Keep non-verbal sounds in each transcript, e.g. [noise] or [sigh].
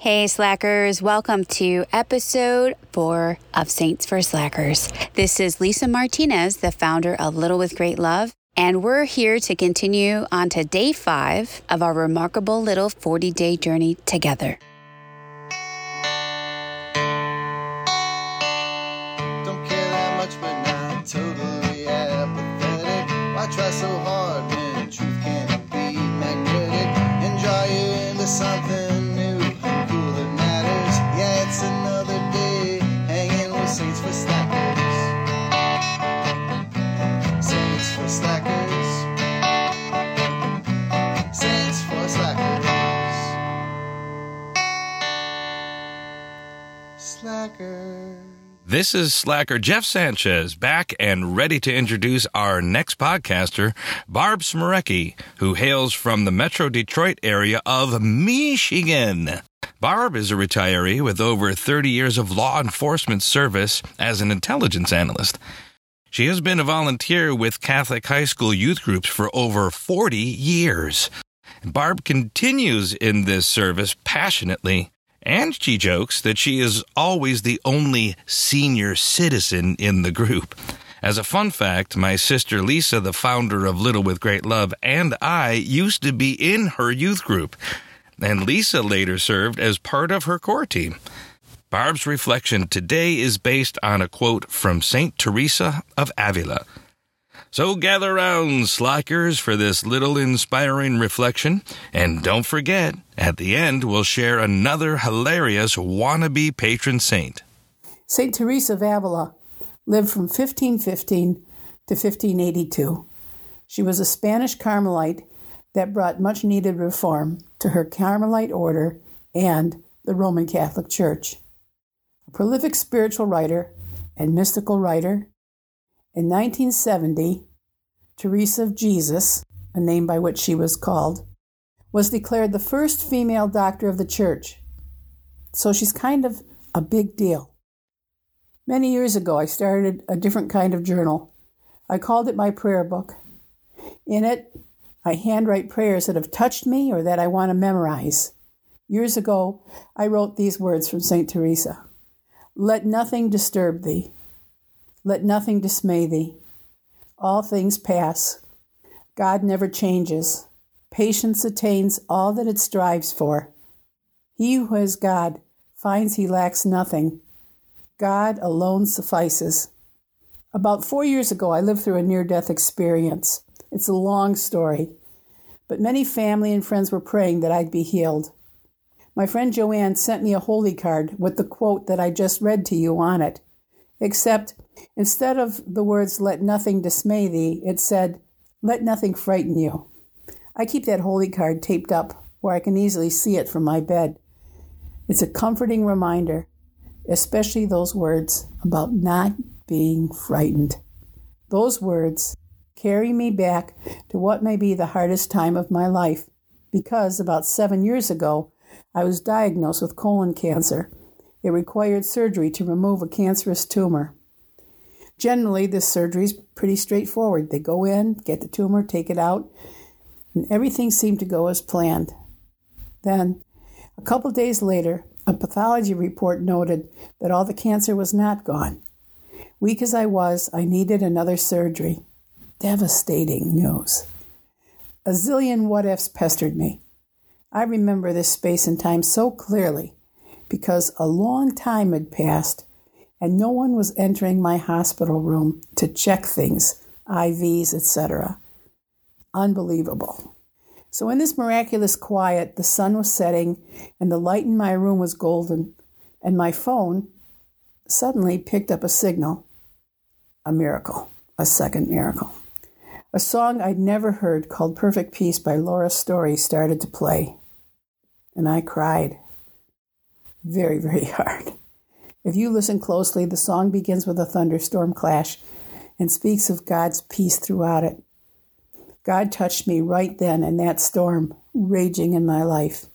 Hey, Slackers, welcome to episode four of Saints for Slackers. This is Lisa Martinez, the founder of Little with Great Love, and we're here to continue on to day five of our remarkable little 40 day journey together. Slackers. This is Slacker Jeff Sanchez back and ready to introduce our next podcaster, Barb Smarecki, who hails from the Metro Detroit area of Michigan. Barb is a retiree with over 30 years of law enforcement service as an intelligence analyst. She has been a volunteer with Catholic high school youth groups for over 40 years. Barb continues in this service passionately, and she jokes that she is always the only senior citizen in the group. As a fun fact, my sister Lisa, the founder of Little with Great Love, and I used to be in her youth group, and Lisa later served as part of her core team. Barb's reflection today is based on a quote from St. Teresa of Avila. So gather round, slackers, for this little inspiring reflection. And don't forget, at the end, we'll share another hilarious wannabe patron saint. St. Teresa of Avila lived from 1515 to 1582. She was a Spanish Carmelite that brought much needed reform to her Carmelite order and the Roman Catholic Church. A prolific spiritual writer and mystical writer, in 1970, Teresa of Jesus, a name by which she was called, was declared the first female doctor of the church. So she's kind of a big deal. Many years ago, I started a different kind of journal. I called it my prayer book. In it, I handwrite prayers that have touched me or that I want to memorize. Years ago, I wrote these words from St. Teresa Let nothing disturb thee, let nothing dismay thee. All things pass. God never changes. Patience attains all that it strives for. He who has God finds he lacks nothing. God alone suffices. About four years ago, I lived through a near death experience. It's a long story, but many family and friends were praying that I'd be healed. My friend Joanne sent me a holy card with the quote that I just read to you on it, except instead of the words, let nothing dismay thee, it said, let nothing frighten you. I keep that holy card taped up where I can easily see it from my bed. It's a comforting reminder, especially those words about not being frightened. Those words carry me back to what may be the hardest time of my life because about seven years ago, I was diagnosed with colon cancer. It required surgery to remove a cancerous tumor. Generally, this surgery is pretty straightforward. They go in, get the tumor, take it out, and everything seemed to go as planned. Then, a couple days later, a pathology report noted that all the cancer was not gone. Weak as I was, I needed another surgery. Devastating news. A zillion what ifs pestered me. I remember this space and time so clearly because a long time had passed and no one was entering my hospital room to check things, IVs, etc. Unbelievable. So, in this miraculous quiet, the sun was setting and the light in my room was golden, and my phone suddenly picked up a signal. A miracle, a second miracle. A song I'd never heard called Perfect Peace by Laura Story started to play. And I cried very, very [laughs] hard. If you listen closely, the song begins with a thunderstorm clash and speaks of God's peace throughout it. God touched me right then in that storm raging in my life.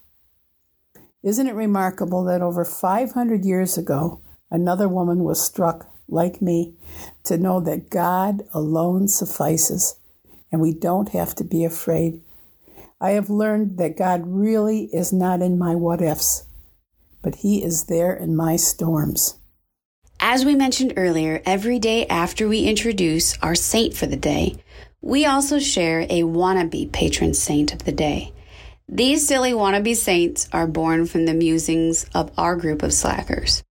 Isn't it remarkable that over 500 years ago, another woman was struck, like me, to know that God alone suffices and we don't have to be afraid. I have learned that God really is not in my what ifs. But He is there in my storms. As we mentioned earlier, every day after we introduce our saint for the day, we also share a wannabe patron saint of the day. These silly wannabe saints are born from the musings of our group of slackers.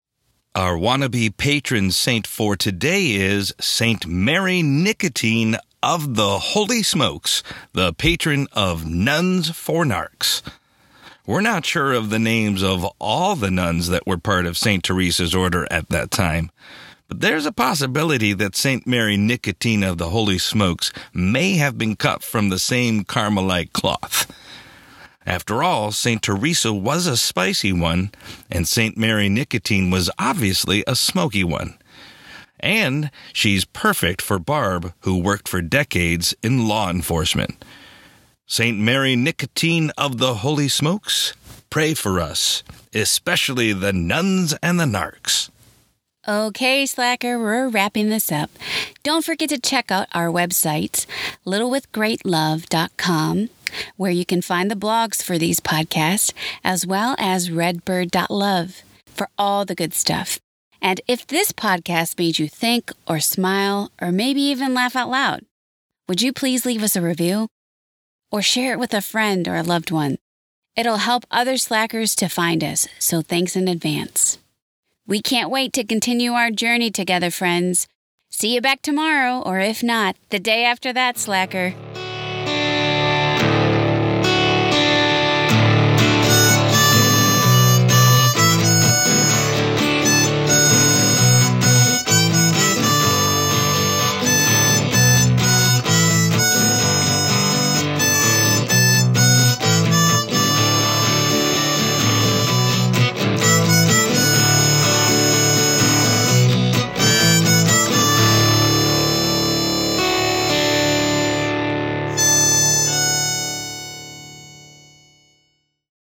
Our wannabe patron saint for today is Saint Mary Nicotine of the Holy Smokes, the patron of nuns for narcs. We're not sure of the names of all the nuns that were part of St. Teresa's order at that time, but there's a possibility that St. Mary Nicotine of the Holy Smokes may have been cut from the same Carmelite cloth. After all, St. Teresa was a spicy one, and St. Mary Nicotine was obviously a smoky one. And she's perfect for Barb, who worked for decades in law enforcement. St. Mary Nicotine of the Holy Smokes, pray for us, especially the nuns and the narcs. Okay, Slacker, we're wrapping this up. Don't forget to check out our websites, littlewithgreatlove.com, where you can find the blogs for these podcasts, as well as redbird.love for all the good stuff. And if this podcast made you think or smile or maybe even laugh out loud, would you please leave us a review? Or share it with a friend or a loved one. It'll help other slackers to find us, so thanks in advance. We can't wait to continue our journey together, friends. See you back tomorrow, or if not, the day after that, Slacker.